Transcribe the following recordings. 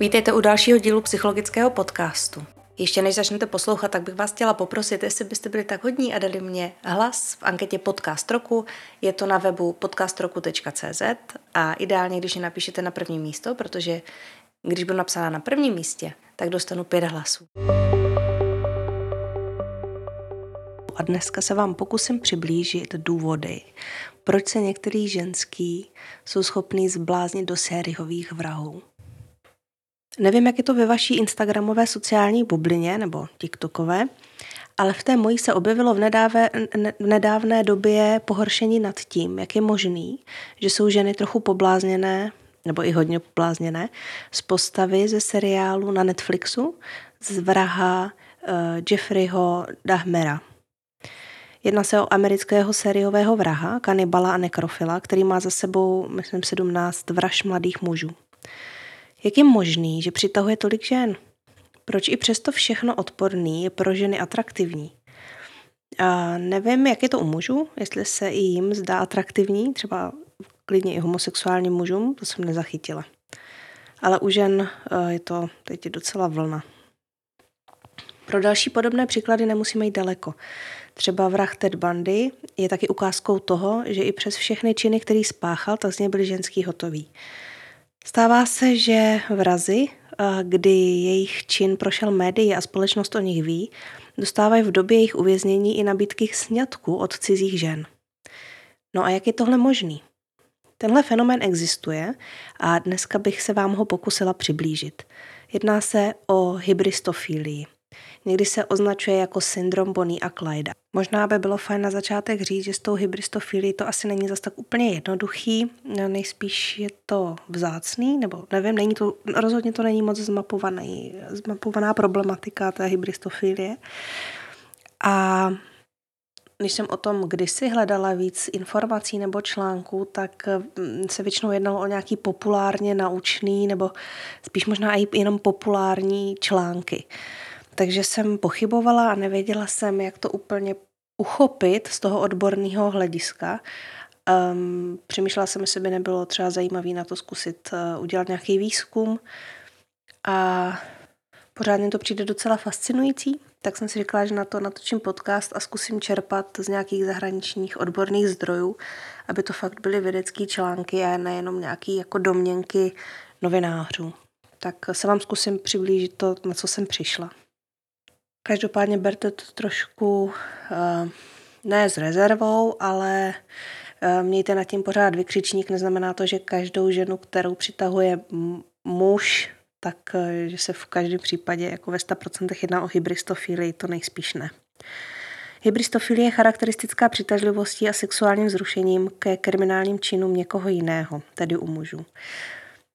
Vítejte u dalšího dílu psychologického podcastu. Ještě než začnete poslouchat, tak bych vás chtěla poprosit, jestli byste byli tak hodní a dali mě hlas v anketě Podcast roku. Je to na webu podcastroku.cz a ideálně, když je napíšete na první místo, protože když budu napsána na prvním místě, tak dostanu pět hlasů. A dneska se vám pokusím přiblížit důvody, proč se některý ženský jsou schopný zbláznit do sériových vrahů. Nevím, jak je to ve vaší instagramové sociální bublině nebo tiktokové, ale v té mojí se objevilo v, nedáve, v nedávné době pohoršení nad tím, jak je možný, že jsou ženy trochu poblázněné, nebo i hodně poblázněné, z postavy ze seriálu na Netflixu z vraha uh, Jeffreyho Dahmera. Jedná se o amerického sériového vraha, kanibala a nekrofila, který má za sebou, myslím, 17 vraž mladých mužů. Jak je možný, že přitahuje tolik žen? Proč i přesto všechno odporný je pro ženy atraktivní? A nevím, jak je to u mužů, jestli se i jim zdá atraktivní, třeba klidně i homosexuálním mužům, to jsem nezachytila. Ale u žen eh, je to teď docela vlna. Pro další podobné příklady nemusíme jít daleko. Třeba vrah Ted Bundy je taky ukázkou toho, že i přes všechny činy, který spáchal, tak z něj byli ženský hotový. Stává se, že vrazy, kdy jejich čin prošel médii a společnost o nich ví, dostávají v době jejich uvěznění i nabídky sňatku od cizích žen. No a jak je tohle možný? Tenhle fenomén existuje a dneska bych se vám ho pokusila přiblížit. Jedná se o hybristofílii – Někdy se označuje jako syndrom Bonnie a Clyda. Možná by bylo fajn na začátek říct, že s tou hybristofílií to asi není zas tak úplně jednoduchý, no, nejspíš je to vzácný, nebo nevím, není to, rozhodně to není moc zmapovaný, zmapovaná problematika té hybristofilie. A když jsem o tom kdysi hledala víc informací nebo článků, tak mm, se většinou jednalo o nějaký populárně naučný nebo spíš možná i jenom populární články takže jsem pochybovala a nevěděla jsem, jak to úplně uchopit z toho odborného hlediska. Um, přemýšlela jsem, jestli by nebylo třeba zajímavé na to zkusit uh, udělat nějaký výzkum a pořád mě to přijde docela fascinující, tak jsem si řekla, že na to natočím podcast a zkusím čerpat z nějakých zahraničních odborných zdrojů, aby to fakt byly vědecké články a nejenom nějaké jako domněnky novinářů. Tak se vám zkusím přiblížit to, na co jsem přišla. Každopádně berte to trošku eh, ne s rezervou, ale eh, mějte nad tím pořád vykřičník. Neznamená to, že každou ženu, kterou přitahuje muž, tak eh, že se v každém případě jako ve 100% jedná o hybristofílii, to nejspíš ne. Hybristofilie je charakteristická přitažlivostí a sexuálním vzrušením ke kriminálním činům někoho jiného, tedy u mužů.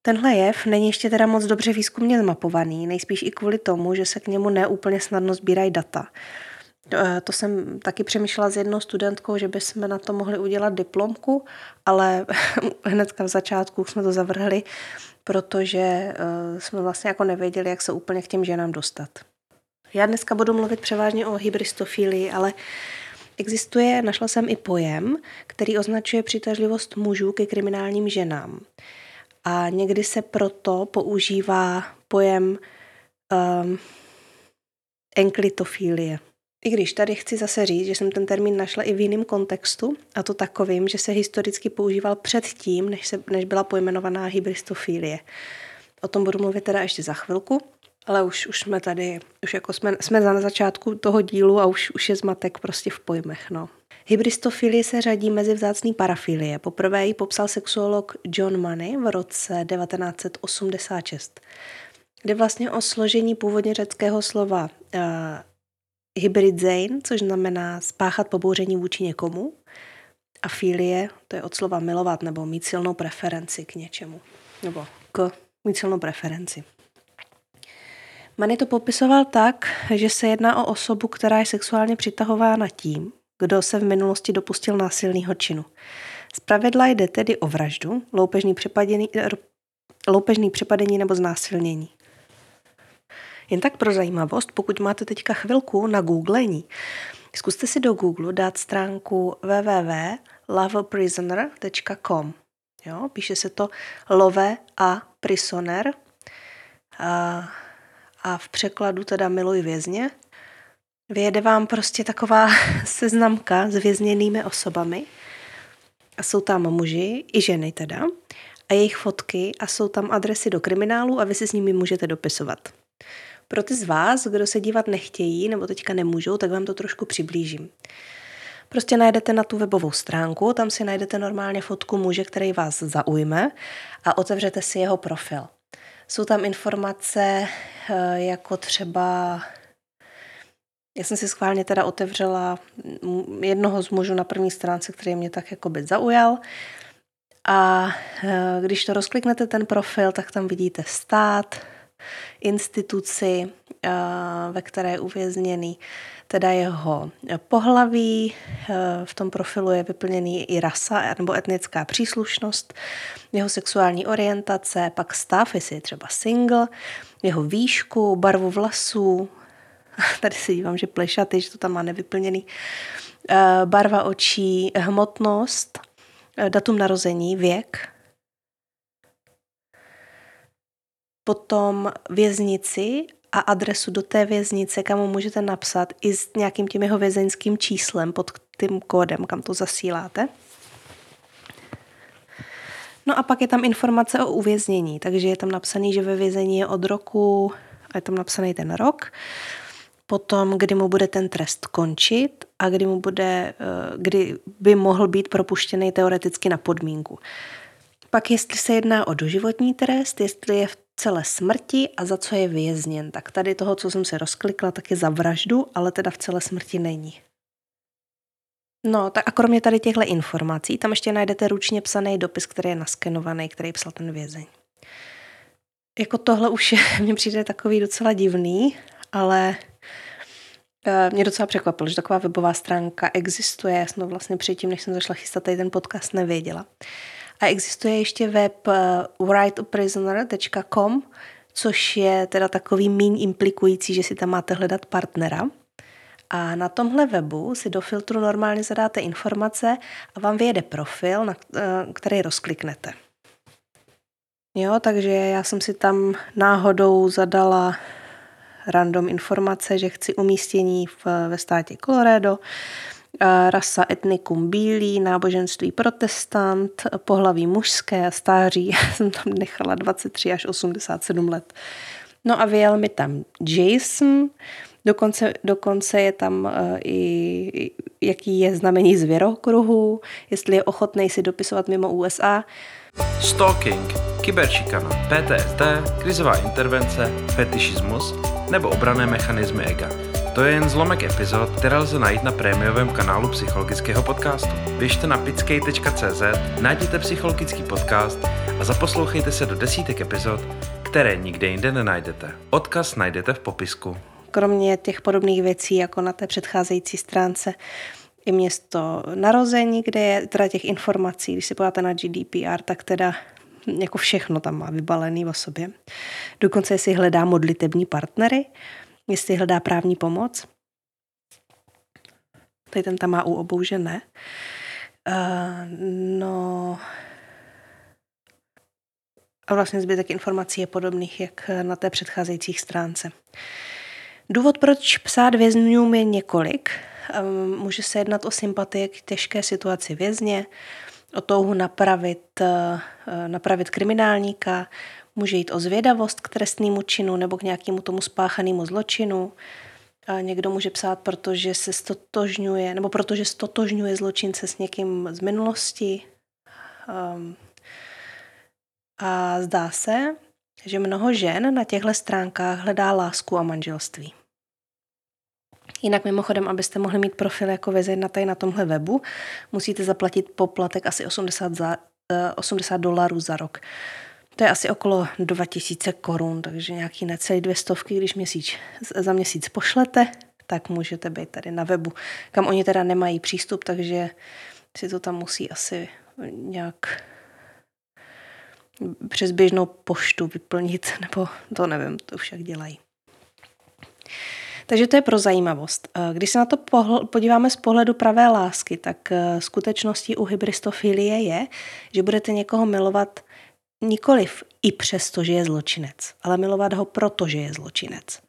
Tenhle jev není ještě teda moc dobře výzkumně zmapovaný, nejspíš i kvůli tomu, že se k němu neúplně snadno sbírají data. Eh, to jsem taky přemýšlela s jednou studentkou, že bychom na to mohli udělat diplomku, ale hnedka v začátku jsme to zavrhli, protože eh, jsme vlastně jako nevěděli, jak se úplně k těm ženám dostat. Já dneska budu mluvit převážně o hybristofílii, ale existuje, našla jsem i pojem, který označuje přitažlivost mužů ke kriminálním ženám a někdy se proto používá pojem um, enklitofílie. I když tady chci zase říct, že jsem ten termín našla i v jiném kontextu, a to takovým, že se historicky používal předtím, než, se, než byla pojmenovaná hybristofílie. O tom budu mluvit teda ještě za chvilku, ale už, už jsme tady, už jako jsme, jsme na začátku toho dílu a už, už je zmatek prostě v pojmech, no. Hybristofilie se řadí mezi vzácný parafilie. Poprvé ji popsal sexuolog John Money v roce 1986. Jde vlastně o složení původně řeckého slova uh, hybridzein, což znamená spáchat pobouření vůči někomu. A filie, to je od slova milovat nebo mít silnou preferenci k něčemu. Nebo k mít silnou preferenci. Many to popisoval tak, že se jedná o osobu, která je sexuálně přitahována tím, kdo se v minulosti dopustil násilného činu. Zpravidla jde tedy o vraždu, loupežný přepadení, loupežný přepadení nebo znásilnění. Jen tak pro zajímavost, pokud máte teďka chvilku na googlení, zkuste si do Google dát stránku www.loveprisoner.com. Jo, píše se to love a prisoner a, a v překladu teda Miluj vězně. Vyjede vám prostě taková seznamka s vězněnými osobami a jsou tam muži i ženy teda a jejich fotky a jsou tam adresy do kriminálu a vy si s nimi můžete dopisovat. Pro ty z vás, kdo se dívat nechtějí nebo teďka nemůžou, tak vám to trošku přiblížím. Prostě najdete na tu webovou stránku, tam si najdete normálně fotku muže, který vás zaujme a otevřete si jeho profil. Jsou tam informace eh, jako třeba já jsem si schválně teda otevřela jednoho z mužů na první stránce, který mě tak jako by zaujal. A eh, když to rozkliknete ten profil, tak tam vidíte stát, instituci, eh, ve které je uvězněný, teda jeho pohlaví, eh, v tom profilu je vyplněný i rasa nebo etnická příslušnost, jeho sexuální orientace, pak stav, jestli je třeba single, jeho výšku, barvu vlasů, tady se dívám, že plešatý, že to tam má nevyplněný, eh, barva očí, hmotnost, datum narození, věk, potom věznici a adresu do té věznice, kam mu můžete napsat i s nějakým tím jeho vězeňským číslem pod tím kódem, kam to zasíláte. No a pak je tam informace o uvěznění, takže je tam napsaný, že ve vězení je od roku, a je tam napsaný ten rok, potom, kdy mu bude ten trest končit a kdy, mu bude, eh, kdy by mohl být propuštěný teoreticky na podmínku. Pak jestli se jedná o doživotní trest, jestli je v celé smrti a za co je vězněn. Tak tady toho, co jsem se rozklikla, tak je za vraždu, ale teda v celé smrti není. No, tak a kromě tady těchto informací, tam ještě najdete ručně psaný dopis, který je naskenovaný, který psal ten vězeň. Jako tohle už mně přijde takový docela divný, ale mě docela překvapilo, že taková webová stránka existuje. Já jsem to vlastně předtím, než jsem zašla chystat tady ten podcast, nevěděla. A existuje ještě web eh, writeaprisoner.com, což je teda takový míň implikující, že si tam máte hledat partnera. A na tomhle webu si do filtru normálně zadáte informace a vám vyjede profil, na eh, který rozkliknete. Jo, takže já jsem si tam náhodou zadala random informace, že chci umístění v, ve státě Colorado, rasa etnikum bílý, náboženství protestant, pohlaví mužské a stáří. Já jsem tam nechala 23 až 87 let. No a vyjel mi tam Jason, dokonce, dokonce je tam uh, i jaký je znamení zvěrokruhu, jestli je ochotný si dopisovat mimo USA. Stalking, kyberšikana, PTSD, krizová intervence, fetišismus nebo obrané mechanismy ega. To je jen zlomek epizod, které lze najít na prémiovém kanálu psychologického podcastu. Běžte na pickej.cz, najděte psychologický podcast a zaposlouchejte se do desítek epizod, které nikde jinde nenajdete. Odkaz najdete v popisku. Kromě těch podobných věcí, jako na té předcházející stránce, i město narození, kde je teda těch informací, když si podáte na GDPR, tak teda jako všechno tam má vybalený o sobě. Dokonce si hledá modlitební partnery, jestli hledá právní pomoc. Tady ten tam má u obou, že ne. Uh, no, a vlastně zbytek informací je podobných, jak na té předcházející stránce. Důvod, proč psát vězňům je několik. Um, může se jednat o sympatie k těžké situaci vězně, o touhu napravit, uh, napravit kriminálníka, Může jít o zvědavost k trestnému činu nebo k nějakému tomu spáchanému zločinu. A někdo může psát, protože se stotožňuje, nebo protože stotožňuje zločince s někým z minulosti. Um, a zdá se, že mnoho žen na těchto stránkách hledá lásku a manželství. Jinak mimochodem, abyste mohli mít profil jako vězeň na, na tomhle webu, musíte zaplatit poplatek asi 80, za, 80 eh, dolarů za rok. To je asi okolo 2000 korun, takže nějaký necelý dvě stovky, když měsíc, za měsíc pošlete, tak můžete být tady na webu, kam oni teda nemají přístup, takže si to tam musí asi nějak přes běžnou poštu vyplnit, nebo to nevím, to však dělají. Takže to je pro zajímavost. Když se na to podíváme z pohledu pravé lásky, tak skutečností u hybristofilie je, že budete někoho milovat Nikoliv i přesto, že je zločinec, ale milovat ho proto, že je zločinec.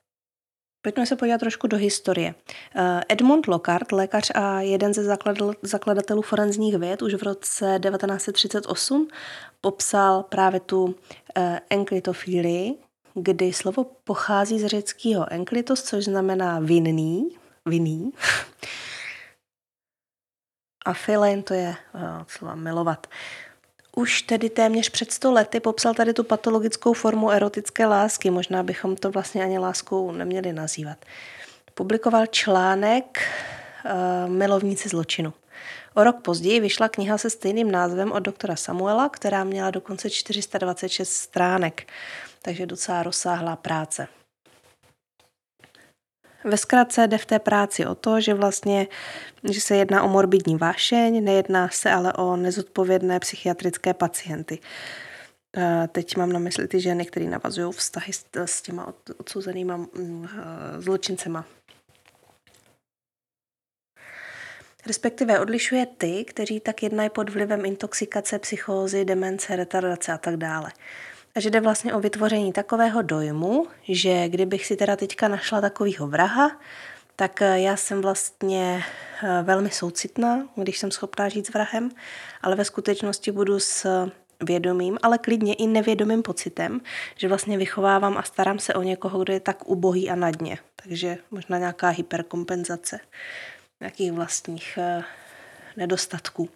Pojďme se podívat trošku do historie. Eh, Edmund Lockhart, lékař a jeden ze zakladatelů forenzních věd, už v roce 1938 popsal právě tu eh, enklitofílii, kdy slovo pochází z řeckého enklitos, což znamená vinný, vinný. A filen to je uh, slova milovat už tedy téměř před sto lety popsal tady tu patologickou formu erotické lásky. Možná bychom to vlastně ani láskou neměli nazývat. Publikoval článek uh, Milovníci zločinu. O rok později vyšla kniha se stejným názvem od doktora Samuela, která měla dokonce 426 stránek, takže docela rozsáhlá práce. Ve zkratce jde v té práci o to, že vlastně že se jedná o morbidní vášeň, nejedná se ale o nezodpovědné psychiatrické pacienty. Teď mám na mysli ty ženy, které navazují vztahy s těma odsouzenýma mm, zločincema. Respektive odlišuje ty, kteří tak jednají pod vlivem intoxikace, psychózy, demence, retardace a tak dále. A že jde vlastně o vytvoření takového dojmu, že kdybych si teda teďka našla takového vraha, tak eh, já jsem vlastně eh, velmi soucitná, když jsem schopná žít s vrahem, ale ve skutečnosti budu s vědomým, ale klidně i nevědomým pocitem, že vlastně vychovávám a starám se o někoho, kdo je tak ubohý a na dně. Takže možná nějaká hyperkompenzace nějakých vlastních eh, nedostatků.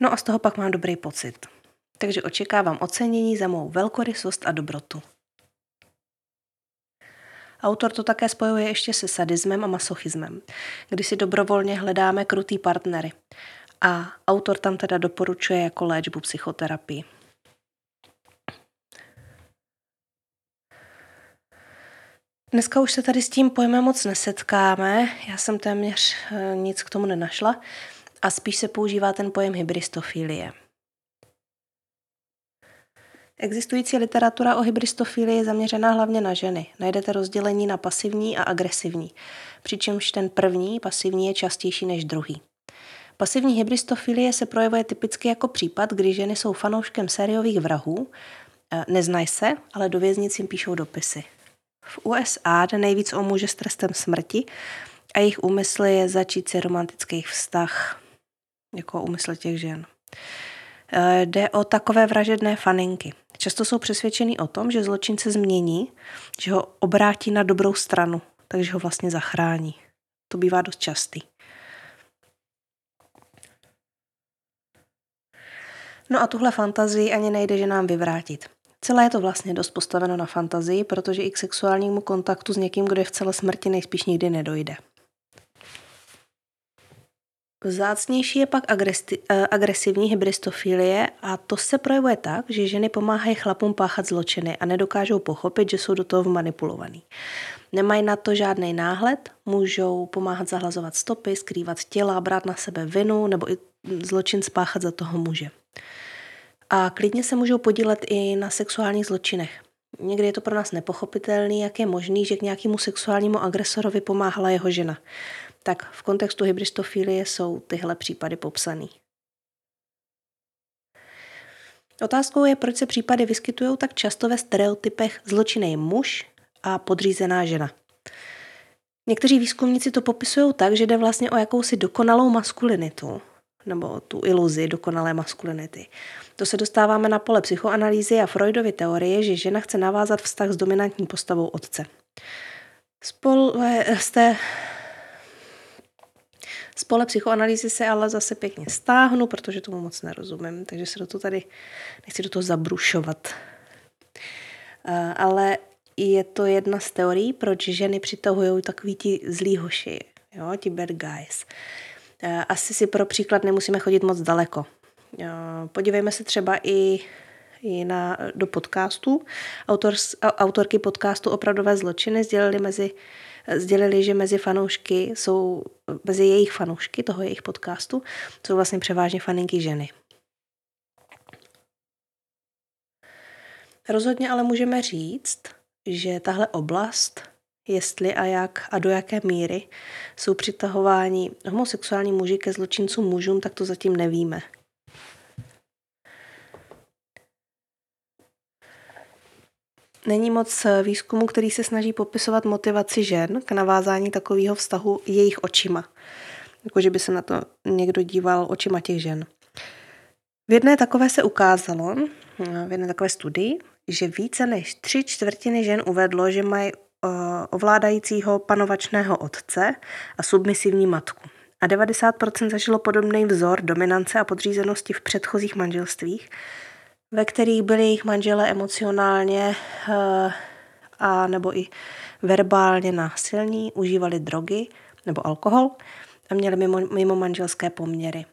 No a z toho pak mám dobrý pocit takže očekávám ocenění za mou velkorysost a dobrotu. Autor to také spojuje ještě se sadismem a masochismem, kdy si dobrovolně hledáme krutý partnery. A autor tam teda doporučuje jako léčbu psychoterapii. Dneska už se tady s tím pojmem moc nesetkáme, já jsem téměř eh, nic k tomu nenašla a spíš se používá ten pojem hybristofilie. Existující literatura o hybristofílii je zaměřená hlavně na ženy. Najdete rozdělení na pasivní a agresivní, přičemž ten první, pasivní, je častější než druhý. Pasivní hybristofilie se projevuje typicky jako případ, kdy ženy jsou fanouškem sériových vrahů, e, neznají se, ale do věznic jim píšou dopisy. V USA jde nejvíc o muže s trestem smrti a jejich úmysl je začít si romantický vztah, jako úmysl těch žen. E, jde o takové vražedné faninky. Často jsou přesvědčený o tom, že zločin se změní, že ho obrátí na dobrou stranu, takže ho vlastně zachrání. To bývá dost častý. No a tuhle fantazii ani nejde, že nám vyvrátit. Celé je to vlastně dost postaveno na fantazii, protože i k sexuálnímu kontaktu s někým, kdo je v celé smrti, nejspíš nikdy nedojde. Vzácnější je pak eh, agresivní hybristofilie a to se projevuje tak, že ženy pomáhají chlapům páchat zločiny a nedokážou pochopit, že jsou do toho manipulovaný. Nemají na to žádný náhled, můžou pomáhat zahlazovat stopy, skrývat těla, brát na sebe vinu nebo i zločin spáchat za toho muže. A klidně se můžou podílet i na sexuálních zločinech. Někdy je to pro nás nepochopitelný, jak je možný, že k nějakému sexuálnímu agresorovi pomáhala jeho žena tak v kontextu hybristofilie jsou tyhle případy popsaný. Otázkou je, proč se případy vyskytují tak často ve stereotypech zločinný muž a podřízená žena. Někteří výzkumníci to popisují tak, že jde vlastně o jakousi dokonalou maskulinitu, nebo tu iluzi dokonalé maskulinity. To se dostáváme na pole psychoanalýzy a Freudovy teorie, že žena chce navázat vztah s dominantní postavou otce. Spol, z té z pole psychoanalýzy se ale zase pěkně stáhnu, protože tomu moc nerozumím, takže se do toho tady nechci do toho zabrušovat. Ale je to jedna z teorií, proč ženy přitahují takový ti zlí hoši, jo, ti bad guys. Asi si pro příklad nemusíme chodit moc daleko. Podívejme se třeba i, i na, do podcastu. Autor, autorky podcastu Opravdové zločiny sdělili mezi sdělili, že mezi fanoušky jsou, mezi jejich fanoušky toho jejich podcastu, jsou vlastně převážně faninky ženy. Rozhodně ale můžeme říct, že tahle oblast, jestli a jak a do jaké míry jsou přitahováni homosexuální muži ke zločincům mužům, tak to zatím nevíme. Není moc výzkumu, který se snaží popisovat motivaci žen k navázání takového vztahu jejich očima. Jako, že by se na to někdo díval očima těch žen. V jedné takové se ukázalo, v jedné takové studii, že více než tři čtvrtiny žen uvedlo, že mají eh, ovládajícího panovačného otce a submisivní matku. A 90% zažilo podobný vzor dominance a podřízenosti v předchozích manželstvích, ve kterých byli jejich manželé emocionálně eh, a nebo i verbálně násilní, užívali drogy nebo alkohol a měli mimo, mimo manželské poměry.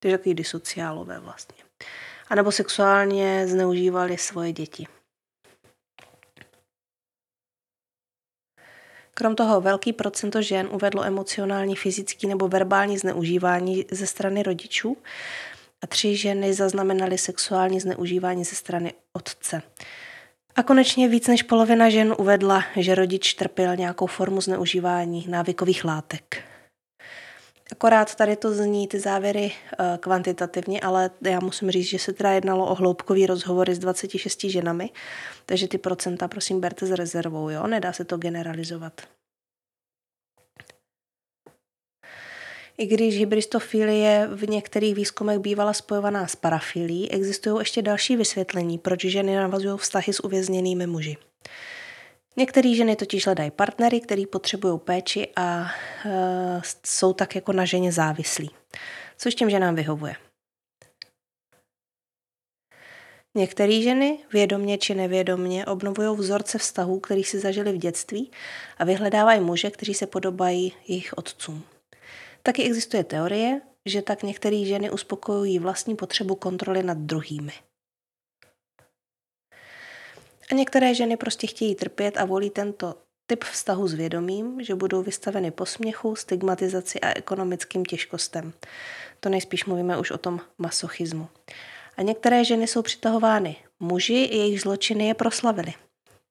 Takže takový disociálové vlastně. A nebo sexuálně zneužívali svoje děti. Krom toho velký procento žen uvedlo emocionální, fyzický nebo verbální zneužívání ze strany rodičů a tři ženy zaznamenaly sexuální zneužívání ze strany otce. A konečně víc než polovina žen uvedla, že rodič trpěl nějakou formu zneužívání návykových látek. Akorát tady to zní ty závěry eh, kvantitativně, ale já musím říct, že se teda jednalo o hloubkový rozhovory s 26 ženami, takže ty procenta prosím berte s rezervou, jo, nedá se to generalizovat. I když hybristofilie v některých výzkumech bývala spojovaná s parafilí, existují ještě další vysvětlení, proč ženy navazují vztahy s uvězněnými muži. Některé ženy totiž hledají partnery, který potřebují péči a e, jsou tak jako na ženě závislí, což těm ženám vyhovuje. Některé ženy, vědomně či nevědomně, obnovují vzorce vztahů, který si zažili v dětství a vyhledávají muže, kteří se podobají jejich otcům. Taky existuje teorie, že tak některé ženy uspokojují vlastní potřebu kontroly nad druhými. A některé ženy prostě chtějí trpět a volí tento typ vztahu s vědomím, že budou vystaveny posměchu, stigmatizaci a ekonomickým těžkostem. To nejspíš mluvíme už o tom masochismu. A některé ženy jsou přitahovány muži, jejich zločiny je proslavily.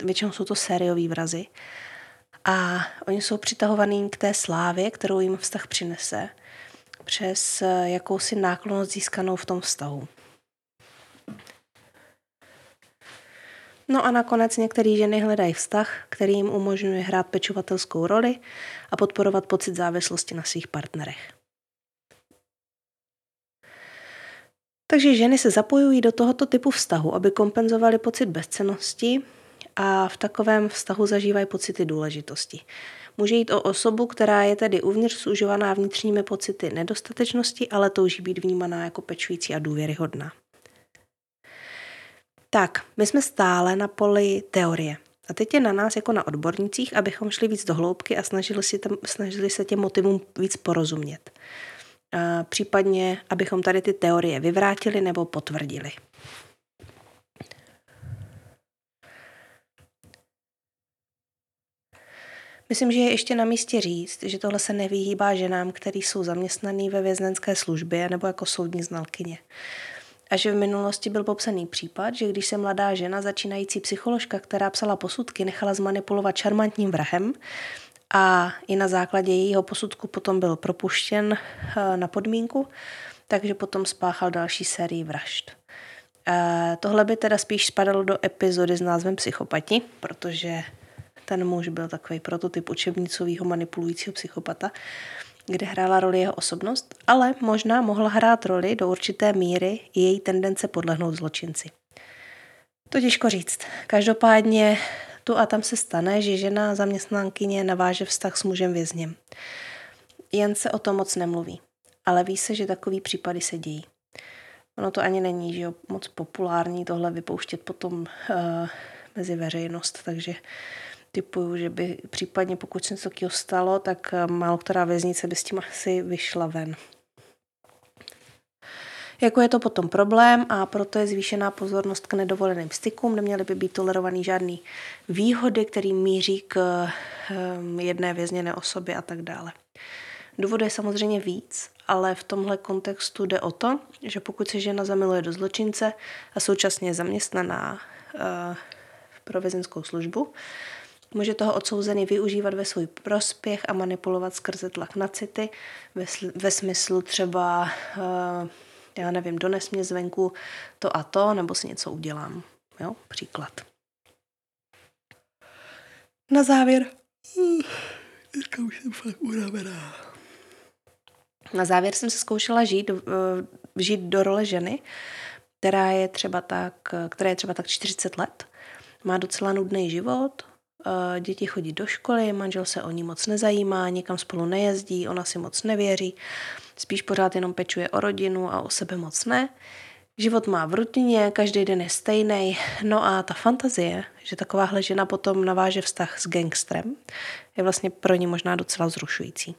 Většinou jsou to sériové vrazy. A oni jsou přitahovaní k té slávě, kterou jim vztah přinese, přes jakousi náklonost získanou v tom vztahu. No a nakonec některé ženy hledají vztah, který jim umožňuje hrát pečovatelskou roli a podporovat pocit závislosti na svých partnerech. Takže ženy se zapojují do tohoto typu vztahu, aby kompenzovaly pocit bezcenosti a v takovém vztahu zažívají pocity důležitosti. Může jít o osobu, která je tedy uvnitř sužovaná vnitřními pocity nedostatečnosti, ale touží být vnímaná jako pečující a důvěryhodná. Tak, my jsme stále na poli teorie. A teď je na nás jako na odbornicích, abychom šli víc do hloubky a snažili, si tam, snažili se těm motivům víc porozumět. A případně, abychom tady ty teorie vyvrátili nebo potvrdili. Myslím, že je ještě na místě říct, že tohle se nevyhýbá ženám, který jsou zaměstnaný ve věznenské službě nebo jako soudní znalkyně. A že v minulosti byl popsaný případ, že když se mladá žena, začínající psycholožka, která psala posudky, nechala zmanipulovat šarmantním vrahem a i na základě jejího posudku potom byl propuštěn eh, na podmínku, takže potom spáchal další sérii vražd. Eh, tohle by teda spíš spadalo do epizody s názvem Psychopati, protože ten muž byl takový prototyp učebnicového manipulujícího psychopata kde hrála roli jeho osobnost, ale možná mohla hrát roli do určité míry i její tendence podlehnout zločinci. To těžko říct. Každopádně tu a tam se stane, že žena zaměstnankyně naváže vztah s mužem vězněm. Jen se o tom moc nemluví. Ale ví se, že takový případy se dějí. Ono to ani není že jo, moc populární tohle vypouštět potom uh, mezi veřejnost, takže typuju, že by případně pokud se něco takového stalo, tak eh, málo která věznice by s tím asi vyšla ven. Jako je to potom problém a proto je zvýšená pozornost k nedovoleným stykům, neměly by být tolerovaný žádný výhody, který míří k ehm, jedné vězněné osobě a tak dále. Důvodů je samozřejmě víc, ale v tomhle kontextu jde o to, že pokud se žena zamiluje do zločince a současně je zaměstnaná uh, pro vězenskou službu, Může toho odsouzený využívat ve svůj prospěch a manipulovat skrze tlak na city ve, ve smyslu třeba, uh, já nevím, dones mě zvenku to a to, nebo si něco udělám. Jo, příklad. Na závěr. Dneska už jsem fakt unavená. Na závěr jsem se zkoušela žít, uh, žít do role ženy, která je třeba tak, která je třeba tak 40 let, má docela nudný život, děti chodí do školy, manžel se o ní moc nezajímá, nikam spolu nejezdí, ona si moc nevěří, spíš pořád jenom pečuje o rodinu a o sebe moc ne. Život má v rutině, každý den je stejný. No a ta fantazie, že takováhle žena potom naváže vztah s gangstrem, je vlastně pro ní možná docela vzrušující.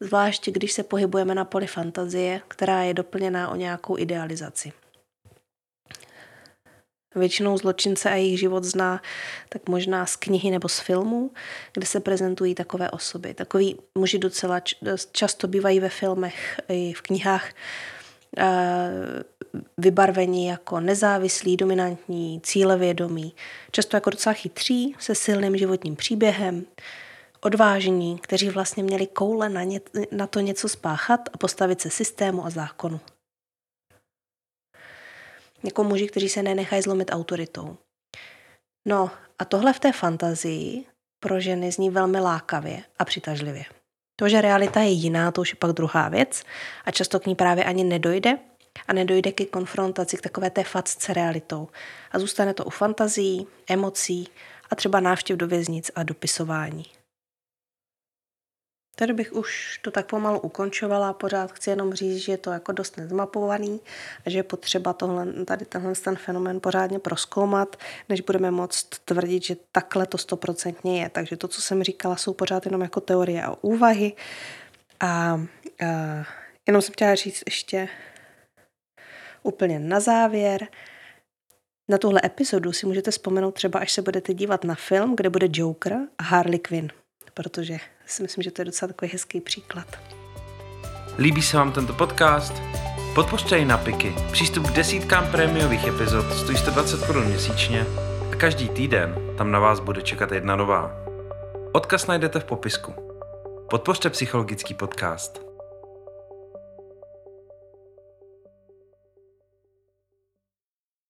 Zvlášť, když se pohybujeme na poli fantazie, která je doplněná o nějakou idealizaci. Většinou zločince a jejich život zná tak možná z knihy nebo z filmů, kde se prezentují takové osoby. Takový muži docela často bývají ve filmech i v knihách vybarvení jako nezávislí, dominantní, cílevědomí, často jako docela chytří, se silným životním příběhem, odvážení, kteří vlastně měli koule na, ně, na to něco spáchat a postavit se systému a zákonu. Jako muži, kteří se nenechají zlomit autoritou. No a tohle v té fantazii pro ženy zní velmi lákavě a přitažlivě. To, že realita je jiná, to už je pak druhá věc a často k ní právě ani nedojde a nedojde ke konfrontaci k takové té facce realitou. A zůstane to u fantazí, emocí a třeba návštěv do věznic a dopisování. Tady bych už to tak pomalu ukončovala, pořád chci jenom říct, že je to jako dost nezmapovaný a že je potřeba tohle, tady tenhle ten fenomén pořádně proskoumat, než budeme moct tvrdit, že takhle to stoprocentně je. Takže to, co jsem říkala, jsou pořád jenom jako teorie a úvahy. A, a jenom jsem chtěla říct ještě úplně na závěr, na tuhle epizodu si můžete vzpomenout třeba, až se budete dívat na film, kde bude Joker a Harley Quinn, protože si myslím, že to je docela takový hezký příklad. Líbí se vám tento podcast? Podpořte ji na Piky. Přístup k desítkám prémiových epizod stojí 120 korun měsíčně a každý týden tam na vás bude čekat jedna nová. Odkaz najdete v popisku. Podpořte psychologický podcast.